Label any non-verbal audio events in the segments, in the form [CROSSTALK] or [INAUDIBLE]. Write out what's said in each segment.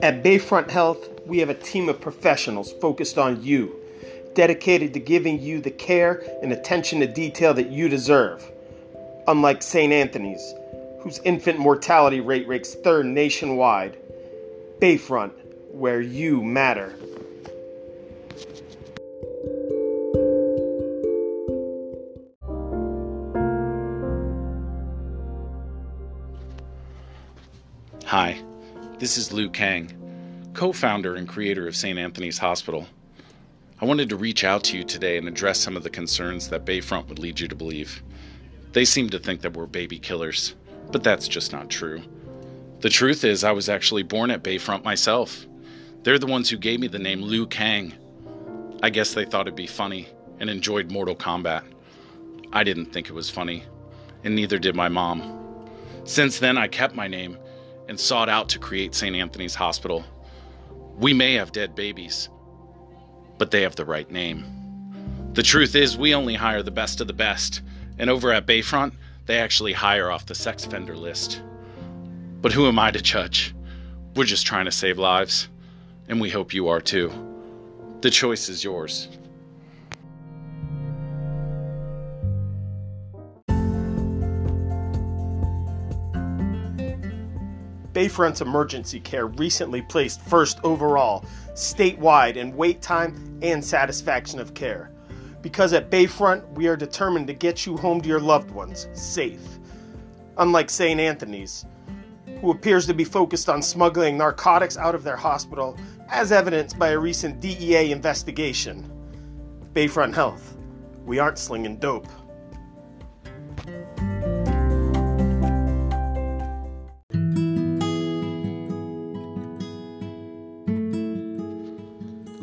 At Bayfront Health, we have a team of professionals focused on you, dedicated to giving you the care and attention to detail that you deserve. Unlike St. Anthony's, whose infant mortality rate ranks third nationwide, Bayfront, where you matter. This is Liu Kang, co founder and creator of St. Anthony's Hospital. I wanted to reach out to you today and address some of the concerns that Bayfront would lead you to believe. They seem to think that we're baby killers, but that's just not true. The truth is, I was actually born at Bayfront myself. They're the ones who gave me the name Liu Kang. I guess they thought it'd be funny and enjoyed Mortal Kombat. I didn't think it was funny, and neither did my mom. Since then, I kept my name and sought out to create St. Anthony's Hospital. We may have dead babies, but they have the right name. The truth is, we only hire the best of the best, and over at Bayfront, they actually hire off the sex offender list. But who am I to judge? We're just trying to save lives, and we hope you are too. The choice is yours. Bayfront's emergency care recently placed first overall statewide in wait time and satisfaction of care. Because at Bayfront, we are determined to get you home to your loved ones safe. Unlike St. Anthony's, who appears to be focused on smuggling narcotics out of their hospital, as evidenced by a recent DEA investigation. Bayfront Health, we aren't slinging dope.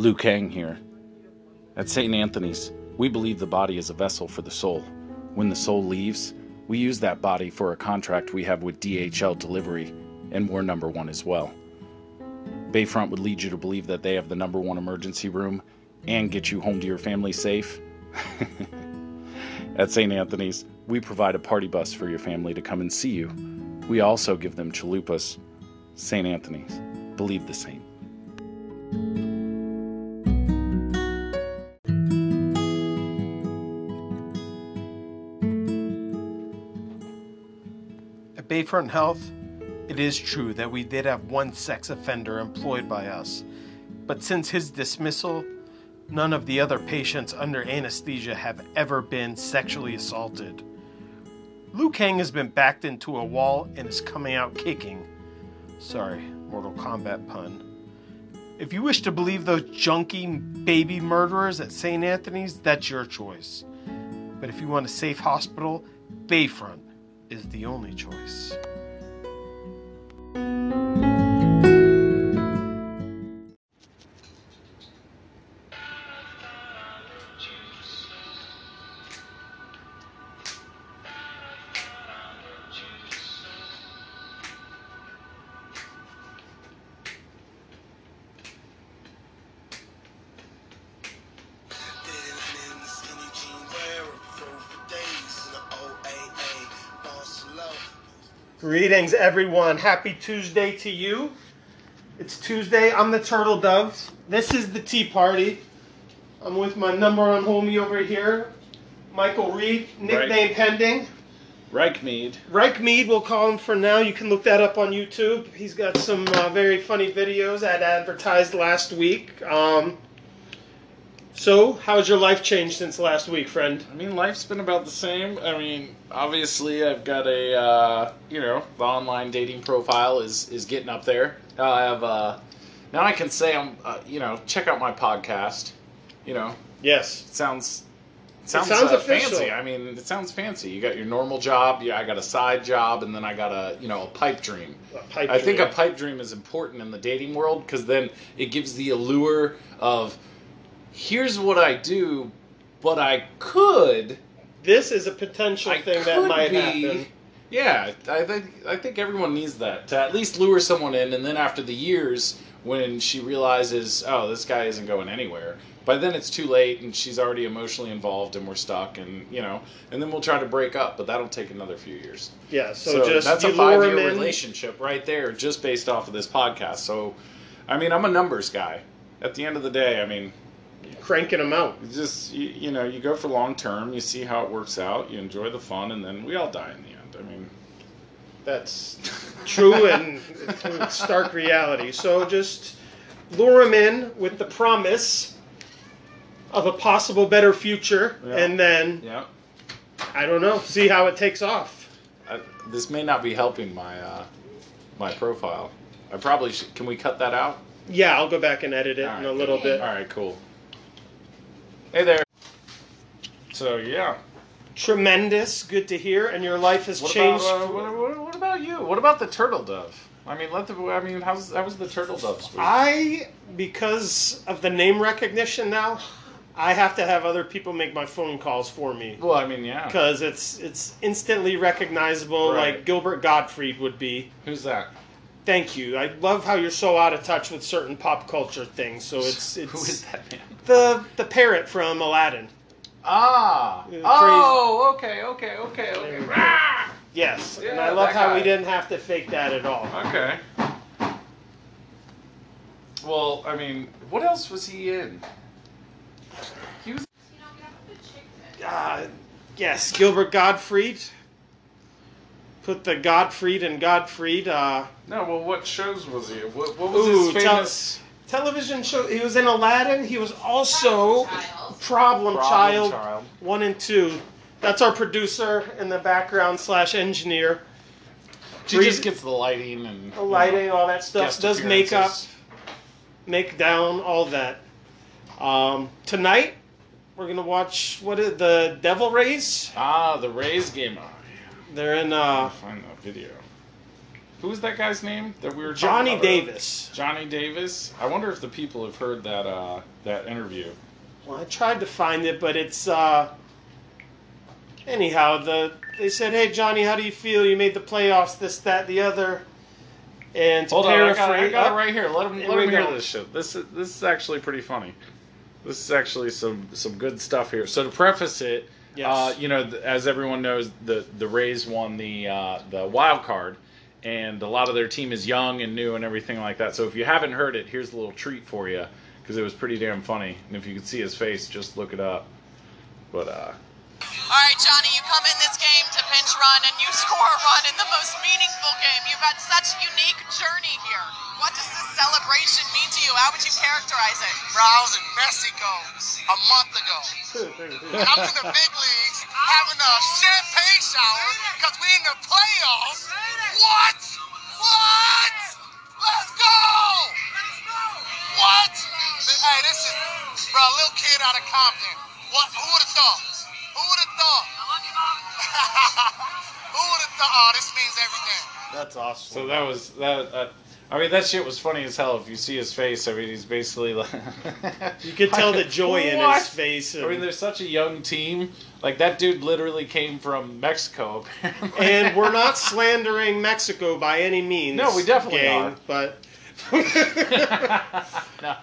Liu Kang here. At St. Anthony's, we believe the body is a vessel for the soul. When the soul leaves, we use that body for a contract we have with DHL Delivery, and we're number one as well. Bayfront would lead you to believe that they have the number one emergency room and get you home to your family safe. [LAUGHS] At St. Anthony's, we provide a party bus for your family to come and see you. We also give them chalupas. St. Anthony's, believe the same. Bayfront Health, it is true that we did have one sex offender employed by us, but since his dismissal, none of the other patients under anesthesia have ever been sexually assaulted. Liu Kang has been backed into a wall and is coming out kicking. Sorry, Mortal Kombat pun. If you wish to believe those junky baby murderers at St. Anthony's, that's your choice. But if you want a safe hospital, Bayfront is the only choice. Greetings, everyone. Happy Tuesday to you. It's Tuesday. I'm the Turtle Doves. This is the Tea Party. I'm with my number one homie over here, Michael Reed, nickname Right. pending. Reichmead. Reich Mead, we'll call him for now. You can look that up on YouTube. He's got some uh, very funny videos that advertised last week. Um, so, how's your life changed since last week, friend? I mean, life's been about the same. I mean, obviously, I've got a, uh, you know, the online dating profile is is getting up there. Now I have, uh, now I can say I'm, uh, you know, check out my podcast. You know, Yes. it sounds, it sounds, sounds uh, fancy. I mean, it sounds fancy. You got your normal job. Yeah, I got a side job, and then I got a, you know, a pipe dream. A pipe I think a pipe dream is important in the dating world because then it gives the allure of, here's what I do, but I could. This is a potential I thing that might be- happen. Yeah, I think I think everyone needs that to at least lure someone in, and then after the years, when she realizes, oh, this guy isn't going anywhere, by then it's too late, and she's already emotionally involved, and we're stuck, and you know, and then we'll try to break up, but that'll take another few years. Yeah, so, So, just that's a five-year relationship right there, just based off of this podcast. So, I mean, I'm a numbers guy. At the end of the day, I mean, Cranking them out. you just you, you know, you go for long term. You see how it works out. You enjoy the fun, and then we all die in the end. I mean, That's true and [LAUGHS] stark reality. So just lure them in with the promise of a possible better future, Yeah. and then yeah. I don't know, see how it takes off. This may not be helping my uh, my profile. I probably should. Can we cut that out? Yeah, I'll go back and edit it All in a right. little bit. All right, cool. Hey there. So yeah, Tremendous, good to hear, and your life has what changed. about uh, what, what, what about you? What about the turtle dove? I mean, let the. I mean, how's how was the turtle dove? Sweet? I, because of the name recognition now, I have to have other people make my phone calls for me. well, I mean, yeah. because it's it's instantly recognizable Right. like Gilbert Gottfried would be. Who's that? Thank you. I love how you're so out of touch with certain pop culture things. So [LAUGHS] it's it's Who is that man? the the parrot from Aladdin. Ah. Yeah, Oh, okay, okay, okay, okay. Yeah. Rah! Yes, and I love how we didn't have to fake that at all. Okay. Well, I mean, what else was he in? He was. Uh, yes, Gilbert Gottfried. Put the Gottfried and Gottfried. Uh, No, well, what shows was he? What, what was Ooh, his tell- famous television show. He was in Aladdin. He was also Child. Problem, Problem Child, Child? one and two. That's our producer in the background slash engineer. She Breeze- just gets the lighting and The lighting, all that stuff. guest Does makeup, appearances. make down, all that. Um, tonight we're gonna watch what is the Devil Rays. Ah, the Rays game. Oh, They're in uh, find that video. Who was that guy's name that we were talking Johnny about earlier? Davis. Johnny Davis. I wonder if the people have heard that uh, that interview. Well, I tried to find it, but it's uh. Anyhow, the they said, "Hey Johnny, how do you feel? You made the playoffs. This, that, the other." And Hold on, I got, I got it oh, right here. Let him let him hear go. this shit. This is this is actually pretty funny. This is actually some some good stuff here. So to preface it, Yes. uh, you know, as everyone knows, the the Rays won the uh, the wild card, and a lot of their team is young and new and everything like that. So if you haven't heard it, here's a little treat for you because it was pretty damn funny. And if you could see his face, just look it up. But uh, All right, Johnny, you come in this game to pinch run and you [LAUGHS] score a run in the most meaningful game. You've had such a unique journey here. What does this celebration mean to you? How would you characterize it? I was in Mexico a month ago. And I'm in the big leagues having a champagne shower because we in the playoffs. What? What? Let's go! What? Hey, this is, bro, a little kid out of Compton. What? Who would have thought? [LAUGHS] Who would have thought? Who would have thought? Oh, this means everything. That's awesome. so that was that. that I mean, that shit was funny as hell. If you see his face, I mean, he's basically like. [LAUGHS] you could tell the joy in What? his face. I mean, And, they're such a young team. Like that dude literally came from Mexico, apparently. and we're not [LAUGHS] slandering Mexico by any means. No, we definitely gang, are. But no.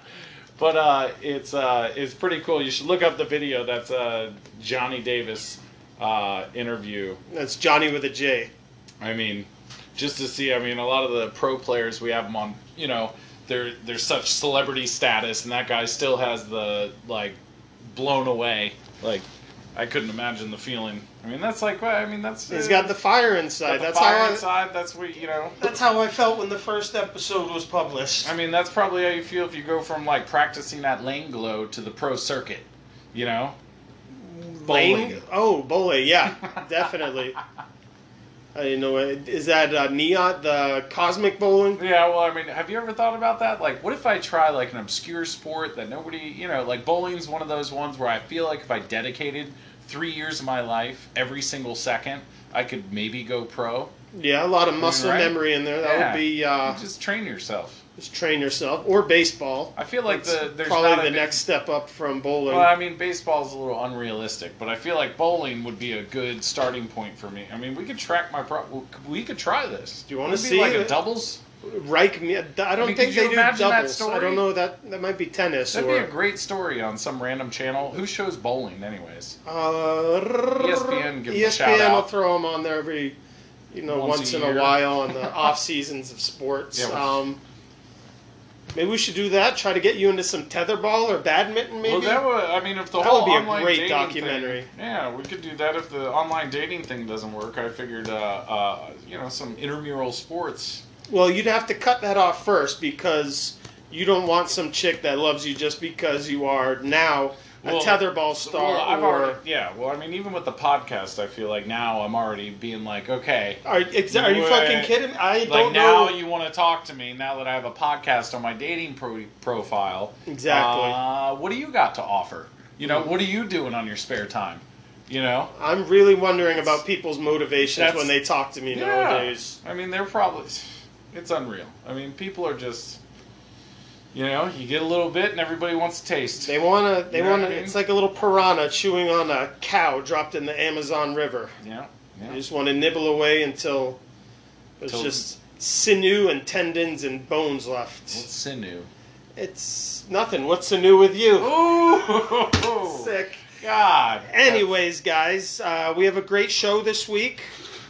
But uh, it's uh, it's pretty cool. You should look up the video. That's uh, Johnny Davis uh, interview. that's Johnny with a J. I mean, just to see. I mean, a lot of the pro players we have them on. You know, they're they're such celebrity status, and that guy still has the like blown away. Like, I couldn't imagine the feeling. I mean, that's like. I mean, that's. He's uh, got the fire inside. got the that's fire how I, inside. That's what you know. That's how I felt when the first episode was published. I mean, that's probably how you feel if you go from like practicing at lane glow to the pro circuit. You know, bowling. Lane? Oh, bowling. Yeah, [LAUGHS] definitely. I didn't know. Is that uh, neon? The cosmic bowling? Yeah, well, I mean, have you ever thought about that? Like, what if I try like an obscure sport that nobody, you know, like bowling's one of those ones where I feel like if I dedicated three years of my life every single second, I could maybe go pro. Yeah, a lot of muscle right? memory in there. That Yeah. would be uh, just train yourself. Just train yourself or baseball. I feel like the there's probably the big- next step up from bowling. Well, I mean, baseball's a little unrealistic, but I feel like bowling would be a good starting point for me. I mean, we could track my pro. We could try this. Do you it be see like a doubles? Reich me. I don't mean, think they do doubles. I don't know that that might be tennis That'd or be a great story on some random channel. Who shows bowling, anyways? Uh, ESPN, give ESPN will throw them on there every, you know, Once once, a in a while on the [LAUGHS] off seasons of sports. Yeah, well- um, Maybe we should do that. Try to get you into some tetherball or badminton. Maybe. Well, that would. I mean, if the That whole would be a great dating documentary. Thing, yeah, we could do that if the online dating thing doesn't work. I figured, uh, uh, you know, some intramural sports. well, you'd have to cut that off first because you don't want some chick that loves you just because you are now a tetherball star. Well, I've or, already, yeah. Well, I mean, even with the podcast, I feel like now I'm already being like, okay, Are, exa- are you fucking kidding? I like don't now know. you want to talk to me now that I have a podcast on my dating pro- profile. Exactly. Uh, what do you got to offer? You know, what are you doing on your spare time? You know. I'm really wondering about people's motivations when they talk to me Yeah. nowadays. I mean, they're probably. It's unreal. I mean, people are just. You know, you get a little bit and everybody wants to taste. They wanna. They You know wanna. I mean? It's like a little piranha chewing on a cow dropped in the Amazon River. yeah. You just want to nibble away until there's Till- just sinew and tendons and bones left. What's sinew? It's nothing. What's sinew with you? Ooh. Sick. God. Anyways, guys, uh, we have a great show this week.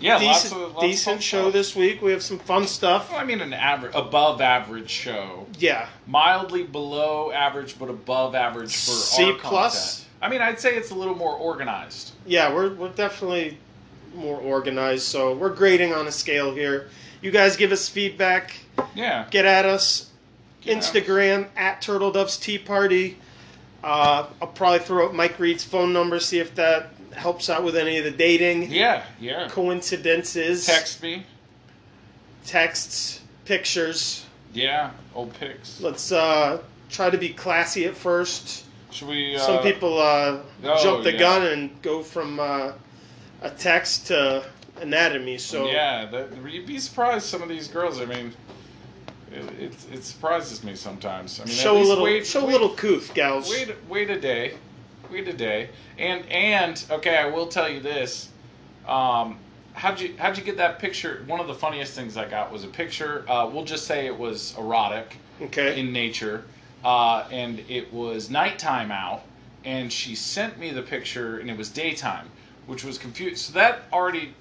Yeah, lots decent, of, lots decent fun show stuff. this week. We have some fun stuff. Well, I mean, an average, above average show. Yeah, Mildly below average, but above average for C our plus? content. I mean, I'd say it's a little more organized. yeah, we're we're definitely more organized. So we're grading on a scale here. You guys give us feedback. Yeah. Get at us. Get at Instagram at Turtle Doves Tea Party. Uh, I'll probably throw up Mike Reed's phone number, see if that helps out with any of the dating Yeah, yeah. coincidences, Text me. texts, pictures. Yeah, old pics. Let's uh, try to be classy at first. Should we? Uh, Some people uh, oh, jump the yeah. gun and go from uh, a text to anatomy. So yeah, that, you'd be surprised. Some of these girls. I mean, it, it, it surprises me sometimes. I mean, show a little, wait, show wait, a little couth, gals. Wait, wait a day, wait a day, and and okay, I will tell you this. Um, how'd you how'd you get that picture? One of the funniest things I got was a picture. Uh, we'll just say it was erotic Okay. in nature, uh, and it was nighttime out, and she sent me the picture, and it was daytime, which was confused. So that already.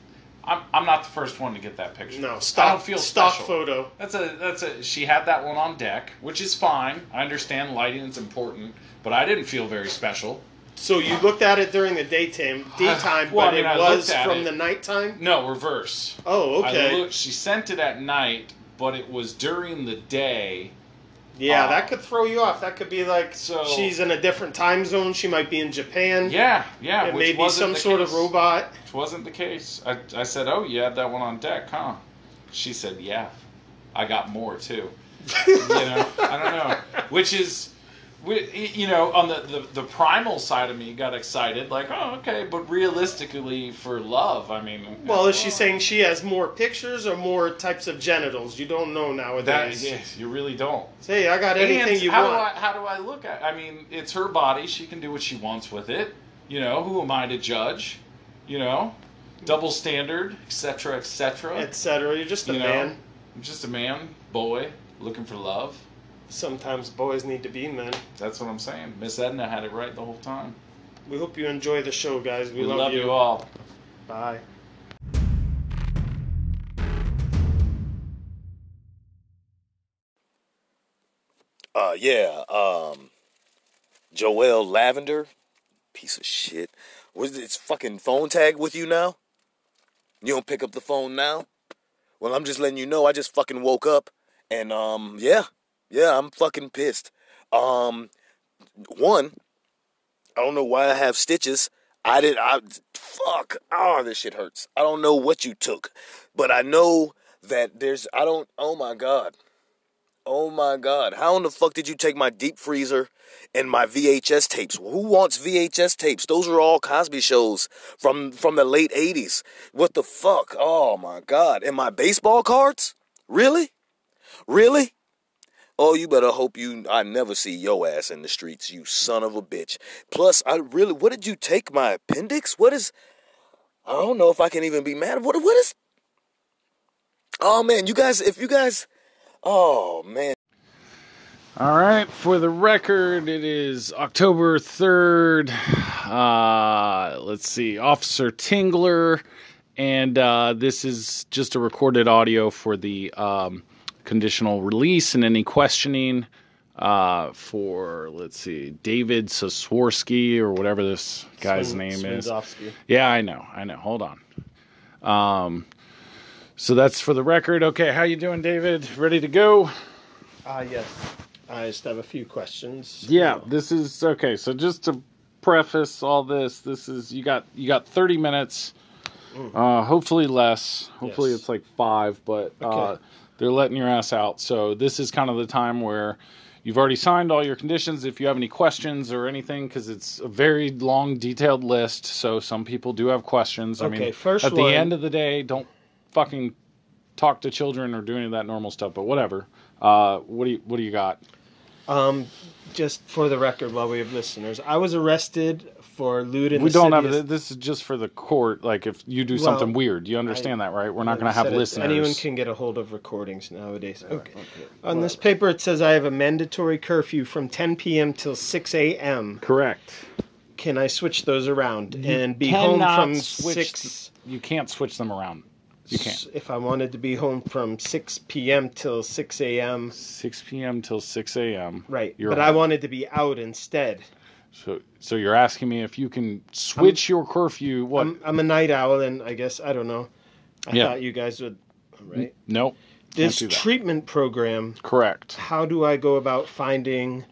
I'm, I'm not the first one to get that picture. no, I stock, don't feel stock special. photo. That's a that's a she had that one on deck, which is fine. I understand lighting is important, but I didn't feel very special. So you looked at it during the daytime, [SIGHS] daytime, Well, I but mean, it was from it. the nighttime. No, reverse. Oh, okay. I looked, she sent it at night, but it was during the day. yeah, uh, that could throw you off. That could be like So- she's in a different time zone. She might be in Japan. Yeah, yeah. It may be some sort of robot. Which wasn't the case. I, I said, "Oh, you had that one on deck, huh?" She said, "Yeah, I got more too." [LAUGHS] you know, I don't know. Which is, we- you know, on the, the the primal side of me got excited, like, oh, okay, but realistically, for love, I mean, Well, is she saying she has more pictures or more types of genitals? You don't know that? nowadays. You really don't. Hey, I got anything And you how want. do I how do I look at? I mean, it's her body; she can do what she wants with it. You know, who am I to judge? You know, double standard, etc., etc. Etc. You're just a You know? man. I'm just a man, boy, looking for love. Sometimes boys need to be men. That's what I'm saying. Miss Edna had it right the whole time. We hope you enjoy the show, guys. We, We, love, you. you all. Bye. Uh, yeah. Um, Jo-El Lavender, piece of shit. Was its fucking phone tag with you now? You don't pick up the phone now? Well, I'm just letting you know. I just fucking woke up, and um, yeah, yeah, I'm fucking pissed. Um, one, I don't know why I have stitches. I did. I fuck. Oh, this shit hurts. I don't know what you took, but I know that there's. I don't. Oh my god. Oh my god. How in the fuck did you take my deep freezer and my VHS tapes? Who wants VHS tapes? Those are all Cosby shows from from the late 80s. What the fuck? Oh my god. And my baseball cards? Really? Really? Oh, you better hope you I never see your ass in the streets, you son of a bitch. Plus, I really what did you take my appendix? What is I don't know if I can even be mad. What what is Oh man, you guys if you guys Oh man. All right, for the record, it is October 3rd. Uh, let's see, Officer Tingler. And uh, this is just a recorded audio for the um, conditional release and any questioning uh, for let's see, David Sosworski or whatever this guy's Swin- name is. Swindowski. Yeah, I know, I know. Hold on. Um, so that's for the record. Okay, how you doing, David? Ready to go? Ah, yes. I just have a few questions. Yeah, this is okay. So just to preface all this, this is you got you got thirty minutes. Uh, hopefully less. Hopefully Mm. Yes. it's like five, but uh, Okay. They're letting your ass out. So this is kind of the time where you've already signed all your conditions. If you have any questions or anything, because it's a very long, detailed list. So some people do have questions. I mean, first at the end of the day, don't fucking talk to children or do any of that normal stuff. But whatever. Uh, what do you What do you got? Um, just for the record, while we have listeners, I was arrested for lewd and we don't have lascivious- this is just for the court like if you do Well, something weird you understand that right we're not going to have listeners Anyone can get a hold of recordings nowadays. Okay. On this paper, it says I have a mandatory curfew from 10 p.m. till 6 a.m. correct Can I switch those around and be home from switch 6? you can't switch them around you can't If I wanted to be home from 6 p.m. till 6 a.m. 6 p.m. till 6 a.m. Right. You're but on. I wanted to be out instead. So, so you're asking me if you can switch your curfew? What? I'm, I'm a night owl, and I guess, I don't know. I Yeah. thought you guys would. Right. nope. Can't This treatment program, Correct. how do I go about finding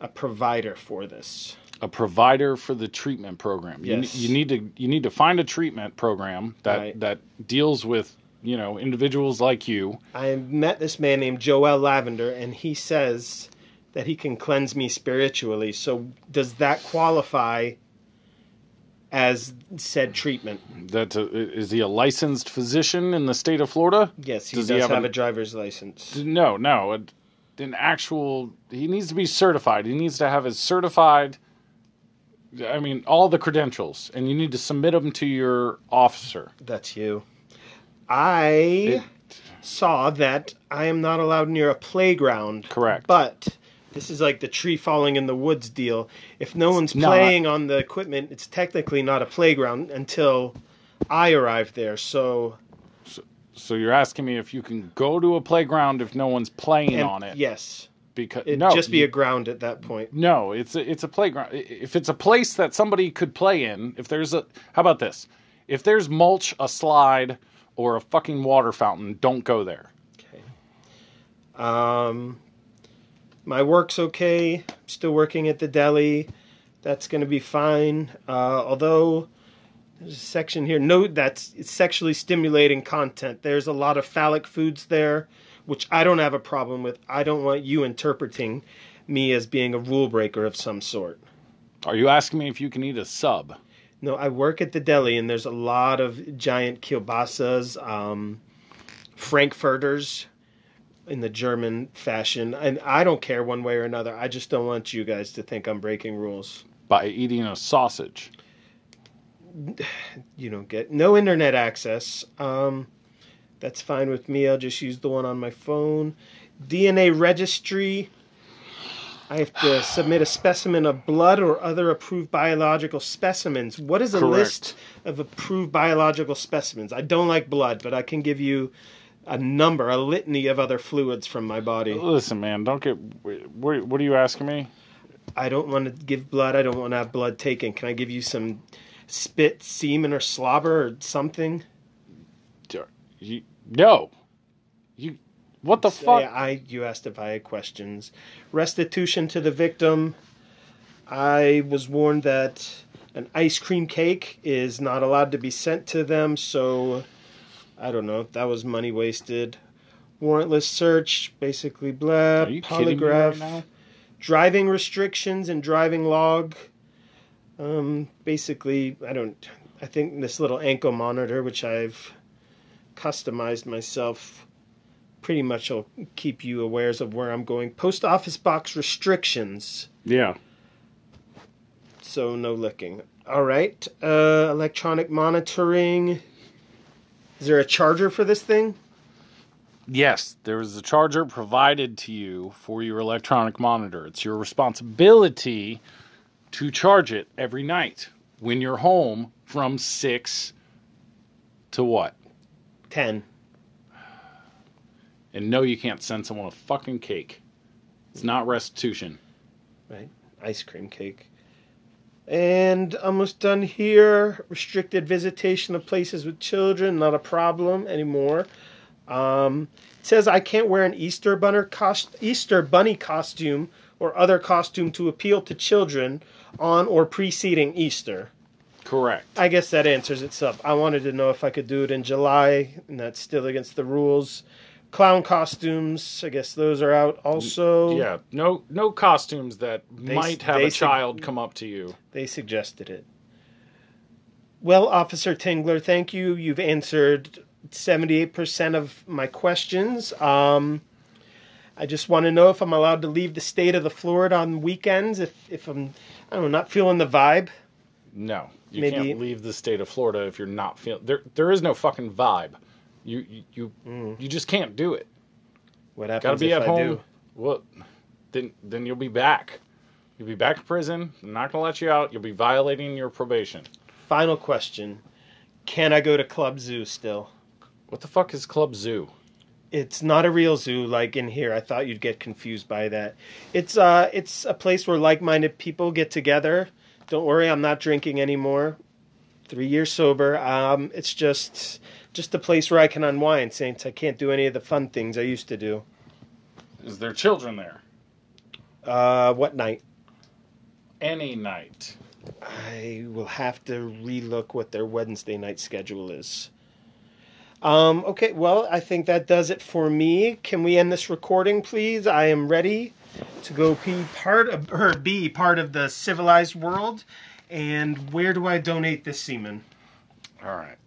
a provider for this? A provider for the treatment program. You, Yes. you need to you need to find a treatment program that Right. that deals with you know individuals like you. I met this man named Jo-El Lavender, and he says that he can cleanse me spiritually. So, does that qualify as said treatment? That uh, is he a licensed physician in the state of Florida? Yes, he Does does he have, have a driver's license. No, no. An actual. He needs to be certified. He needs to have his certified. I mean, all the credentials, and you need to submit them to your officer. That's you. I It- saw that I am not allowed near a playground. Correct. But this is like the tree falling in the woods deal. If no one's not. playing on the equipment, it's technically not a playground until I arrive there. So So you're asking me if you can go to a playground if no one's playing and- on it? yes, Because it'd no, just be you- a ground at that point. No, it's a, it's a playground. If it's a place that somebody could play in, if there's a how about this? If there's mulch, a slide, or a fucking water fountain, don't go there. Okay. Um, my work's okay. I'm still working at the deli. That's going to be fine. Uh, although there's a section here. Note that's it's sexually stimulating content. There's a lot of phallic foods there, which I don't have a problem with. I don't want you interpreting me as being a rule breaker of some sort. Are you asking me if you can eat a sub? No, I work at the deli, and there's a lot of giant kielbasas, um, frankfurters in the German fashion, and I don't care one way or another. I just don't want you guys to think I'm breaking rules. By eating a sausage. [SIGHS] You don't get no internet access. Um, that's fine with me. I'll just use the one on my phone. DNA registry. I have to [SIGHS] submit a specimen of blood or other approved biological specimens. What is a Correct. list of approved biological specimens? I don't like blood, but I can give you a number, a litany of other fluids from my body. Listen, man, don't get. What, what are you asking me? I don't want to give blood. I don't want to have blood taken. Can I give you some spit, semen, or slobber or something? You, no. You. What the fuck? Yeah, I you asked if I had questions. Restitution to the victim. I was warned that an ice cream cake is not allowed to be sent to them, so I don't know. That was money wasted. Warrantless search, basically blah. Are you kidding me polygraph. right? Driving restrictions and driving log. Um, basically, I don't. I think this little ankle monitor, which I've customized myself, pretty much will keep you aware of where I'm going. Post office box restrictions, Yeah. so no licking. All right. Uh, electronic monitoring. Is there a charger for this thing? Yes, there is a charger provided to you for your electronic monitor. It's your responsibility to charge it every night when you're home from 6 to what? Ten. And no, you can't send someone a fucking cake. It's not restitution. Right? Ice cream cake. And almost done here. Restricted visitation of places with children, not a problem anymore. Um, it says I can't wear an Easter bunny, cost- Easter bunny costume or other costume to appeal to children on or preceding Easter. Correct. I guess that answers itself. I wanted to know if I could do it in July, and that's still against the rules. Clown costumes, I guess those are out also. Yeah, no no costumes that They- might have a sig- child come up to you. They suggested it. Well, Officer Tingler, thank you. You've answered 78% of my questions. Um, I just want to know if I'm allowed to leave the state of the Florida on weekends, if, if I'm, I don't know, not feeling the vibe. No, you Maybe- can't leave the state of Florida if you're not feeling there. There is no fucking vibe. You you you, you just can't do it. What Got to be at I home. do? Well, then then you'll be back. You'll be back to prison. I'm not gonna let you out. You'll be violating your probation. Final question. Can I go to Club Zoo still? What the fuck is Club Zoo? It's not a real zoo like in here. I thought you'd get confused by that. It's uh it's a place where like-minded people get together. Don't worry, I'm not drinking anymore. 3 years sober. Um it's just just a place where I can unwind since I can't do any of the fun things I used to do. Is there children there? Uh what night? Any night. I will have to relook what their Wednesday night schedule is. Um, okay, well, I think that does it for me. Can we end this recording, please? I am ready to go be part of or be part of the civilized world. And where do I donate this semen? All right.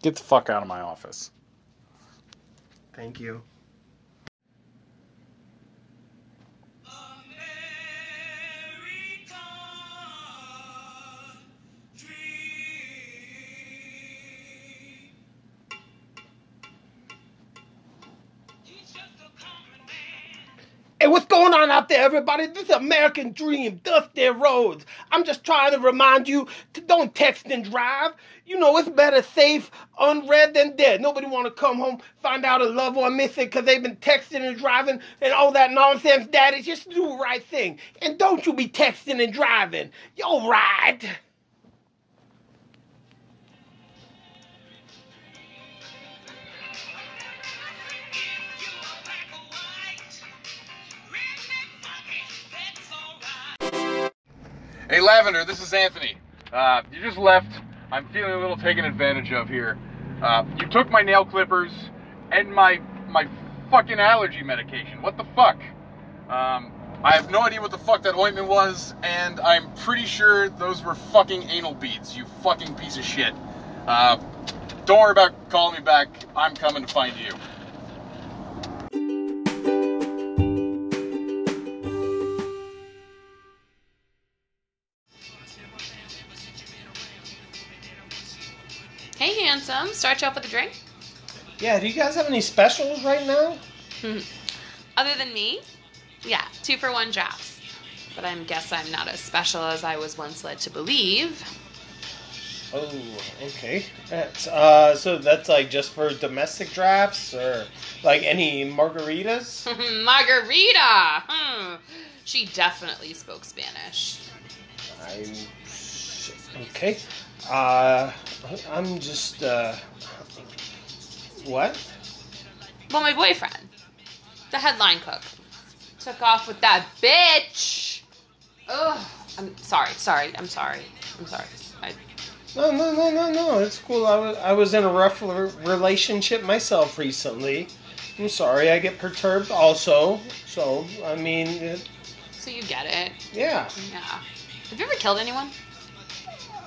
Get the fuck out of my office. Thank you. Hey, what's going on out there, everybody? This is American Dream, Dusty Rhodes. I'm just trying to remind you to don't text and drive. You know, it's better safe unread than dead. Nobody want to come home, find out a loved one missing because they've been texting and driving and all that nonsense, Daddy. Just do the right thing. And don't you be texting and driving. You're right. Hey, Lavender, this is Anthony. Uh, you just left. I'm feeling a little taken advantage of here. Uh, you took my nail clippers and my my fucking allergy medication. What the fuck? Um, I have no idea what the fuck that ointment was, and I'm pretty sure those were fucking anal beads. You fucking piece of shit. Uh, don't worry about calling me back. I'm coming to find you. Handsome. Start you off with a drink? Yeah, do you guys have any specials right now? Other than me? Yeah, two for one drafts. But I guess I'm not as special as I was once led to believe. Oh, okay. That's, uh, so that's like just for domestic drafts or like any margaritas? [LAUGHS] Margarita! Hmm. She definitely spoke Spanish. I'm okay. Uh, I'm just uh, what? Well, my boyfriend, the headline cook, took off with that bitch. Ugh. I'm sorry, sorry, I'm sorry. I'm sorry. I, No, no, no, no, no. It's cool. I was I was in a rough re- relationship myself recently. I'm sorry. I get perturbed also. So I mean, it, so you get it. yeah. Yeah. Have you ever killed anyone?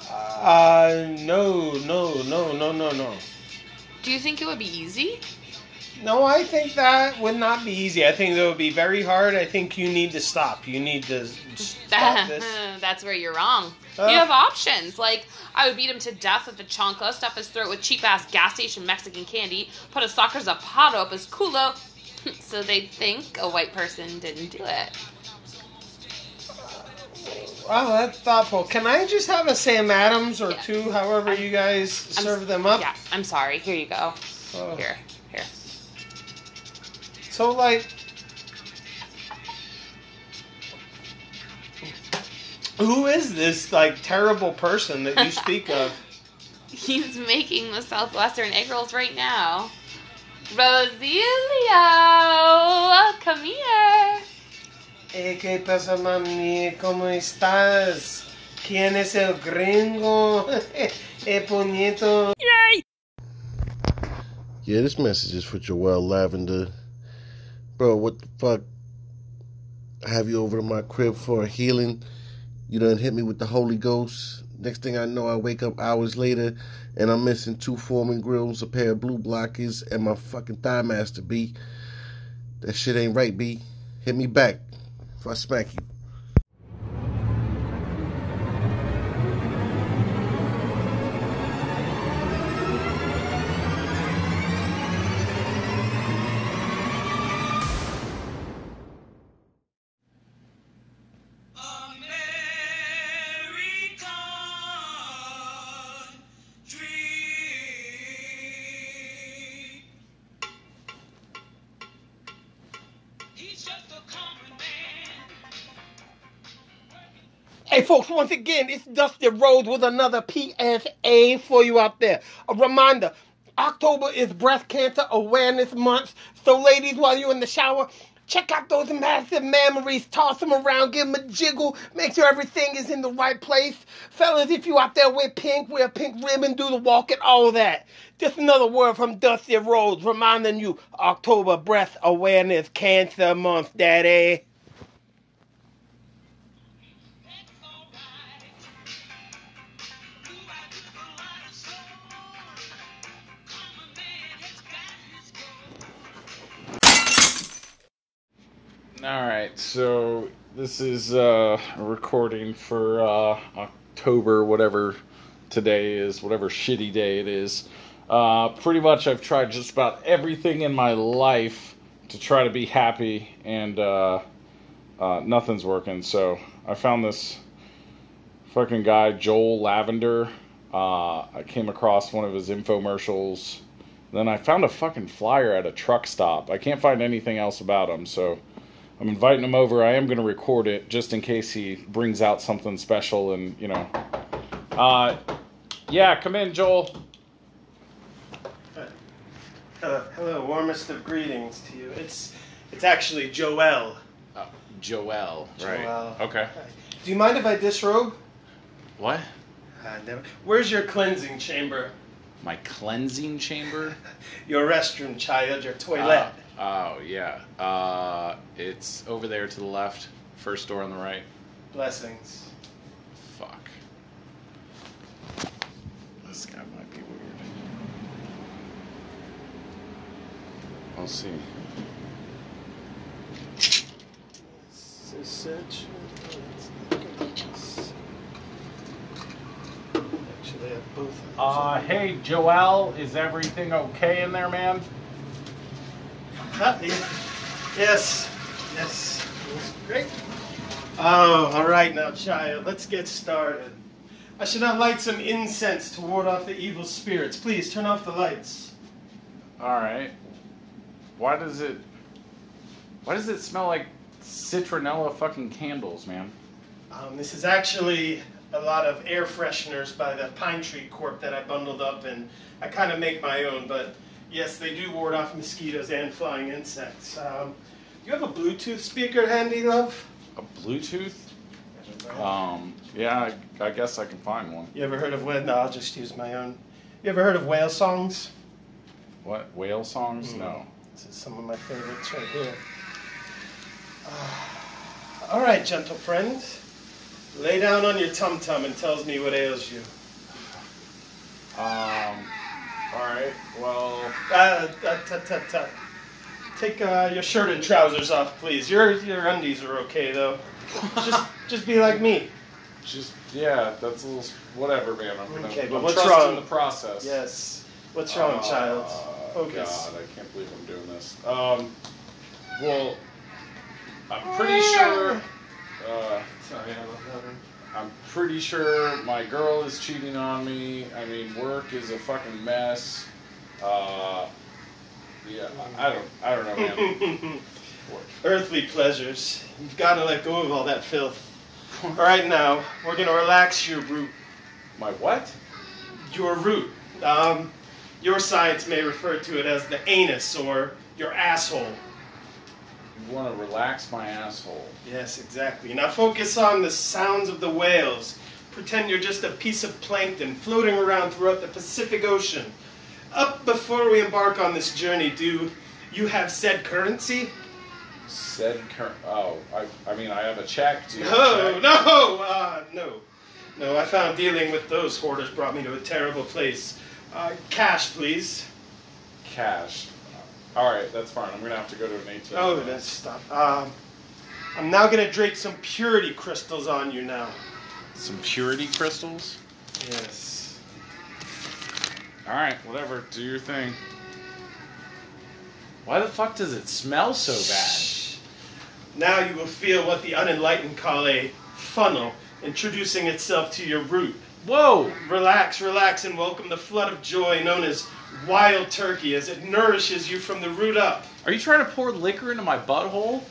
Uh, no, no, no, no, no, no. Do you think it would be easy? No, I think that would not be easy. I think that would be very hard. I think you need to stop. You need to stop [LAUGHS] this. That's where you're wrong. Uh. you have options. Like, I would beat him to death with a chancla, stuff his throat with cheap ass gas station Mexican candy, put a soccer zapato up his culo, [LAUGHS] so they'd think a white person didn't do it. Wow, that's thoughtful. Can I just have a Sam Adams or Yeah. two, however I'm- you guys I'm- serve them up? Yeah, I'm sorry. Here you go. Oh. Here, here. So, like, who is this like terrible person that you speak of? [LAUGHS] He's making the Southwestern egg rolls right now. Rosilio, come here. Hey, ¿qué pasa, mami? ¿Cómo estás? ¿Quién es el gringo? [LAUGHS] eh, puñito. Yeah, this message is for Jo-El Lavender. Bro, what the fuck? I have you over to my crib for a healing. You done hit me with the Holy Ghost. Next thing I know, I wake up hours later and I'm missing two Foreman grills, a pair of blue blockers, and my fucking Thigh Master, B. That shit ain't right, B. Hit me back I smack Hey, folks, once again, it's Dusty Rhodes with another PSA for you out there. A reminder October is Breast Cancer Awareness Month. So, ladies, while you're in the shower, check out those massive mammaries, toss them around, give them a jiggle, make sure everything is in the right place. Fellas, if you out there wear pink, wear a pink ribbon, do the walk and all that. Just another word from Dusty Rhodes reminding you October Breast Awareness Cancer Month, Daddy. All right, so this is uh, a recording for uh, October, whatever today is, whatever shitty day it is. Uh, pretty much, I've tried just about everything in my life to try to be happy, and uh, uh, nothing's working. So I found this fucking guy, Jo-El Lavender. Uh, I came across one of his infomercials. Then I found a fucking flyer at a truck stop. I can't find anything else about him, so I'm inviting him over. I am going to record it just in case he brings out something special and, you know. Uh, yeah, come in, Joel. Hello, hello, warmest of greetings to you. It's it's actually Joel. Uh, Joel, right. Joel. Okay. Do you mind if I disrobe? What? Uh, never. Where's your cleansing chamber? My cleansing chamber? [LAUGHS] Your restroom, child, your toilet. Oh, yeah. Uh, it's over there to the left. First door on the right. Blessings. Fuck. This guy might be weird. I'll see. Actually, I have both. Uh, hey, Joel, is everything okay in there, man? Happy. Yes. Yes. Great. Oh, all right now, child. Let's get started. I should now light some incense to ward off the evil spirits. Please turn off the lights. All right. Why does it? Why does it smell like citronella fucking candles, man? Um, this is actually a lot of air fresheners by the Pine Tree Corp that I bundled up, and I kind of make my own. But yes, they do ward off mosquitoes and flying insects. Um, do you have a Bluetooth speaker handy, love? A Bluetooth? Um, yeah, I, I guess I can find one. You ever heard of whale? No, I'll just use my own. You ever heard of whale songs? What whale songs? Mm. No. This is some of my favorites right here. Ah. all right, gentle friend. Lay down on your tum tum and tells me what ails you. Um. All right. Well. Uh, uh, tut, tut, tut. Take uh, your shirt and trousers off, please. Your your undies are okay though. just [LAUGHS] just be like me. Just yeah, that's a little whatever, man. I'm gonna. Okay, but I'm what's trusting wrong? the process. Yes. What's wrong, child? Uh, Focus. God, I can't believe I'm doing this. Um. Well, I'm pretty sure. Uh, Sorry, I love that. I'm pretty sure my girl is cheating on me. I mean, work is a fucking mess. Uh, Yeah, I don't, I don't know, man. [LAUGHS] Earthly pleasures. You've got to let go of all that filth. [LAUGHS] All right, now we're gonna relax your root. My what? Your root. Um, your science may refer to it as the anus or your asshole. You want to relax my asshole? Yes, exactly. Now focus on the sounds of the whales. Pretend you're just a piece of plankton floating around throughout the Pacific Ocean. Up before we embark on this journey, do you have said currency? Said cur- Oh, I, I mean, I have a check. Do you No, check? no, uh, no. No, I found dealing with those hoarders brought me to a terrible place. Uh, cash, please. Cash. All right, that's fine. I'm gonna have to go to an ATM. Oh, that's stop. Um, I'm now gonna drape some purity crystals on you now. Some purity crystals. Yes. All right, whatever. Do your thing. Why the fuck does it smell so bad? Now you will feel what the unenlightened call a funnel introducing itself to your root. Whoa! Relax, relax, and welcome the flood of joy known as wild turkey as it nourishes you from the root up. Are you trying to pour liquor into my butthole?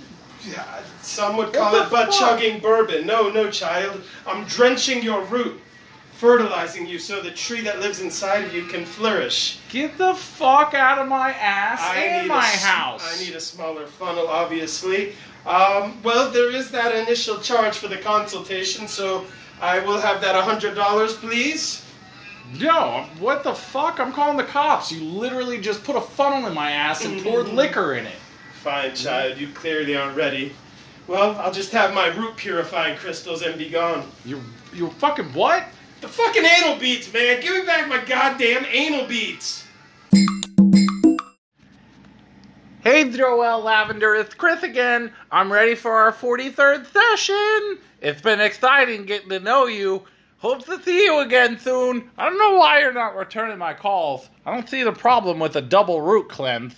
Yeah, some would call it butt chugging bourbon. No, no, child. I'm drenching your root, fertilizing you so the tree that lives inside of you can flourish. Get the fuck out of my ass and my a, house. I need a smaller funnel, obviously. Um, well, there is that initial charge for the consultation, so I will have that $100, please. No, what the fuck? I'm calling the cops. You literally just put a funnel in my ass and [LAUGHS] poured liquor in it. Fine, child, you clearly aren't ready. Well, I'll just have my root purifying crystals and be gone. You you fucking what? The fucking anal beads, man! Give me back my goddamn anal beads! Hey, Jo-El Lavender, it's Chris again. I'm ready for our 43rd session. It's been exciting getting to know you. Hope to see you again soon. I don't know why you're not returning my calls. I don't see the problem with a double root cleanse.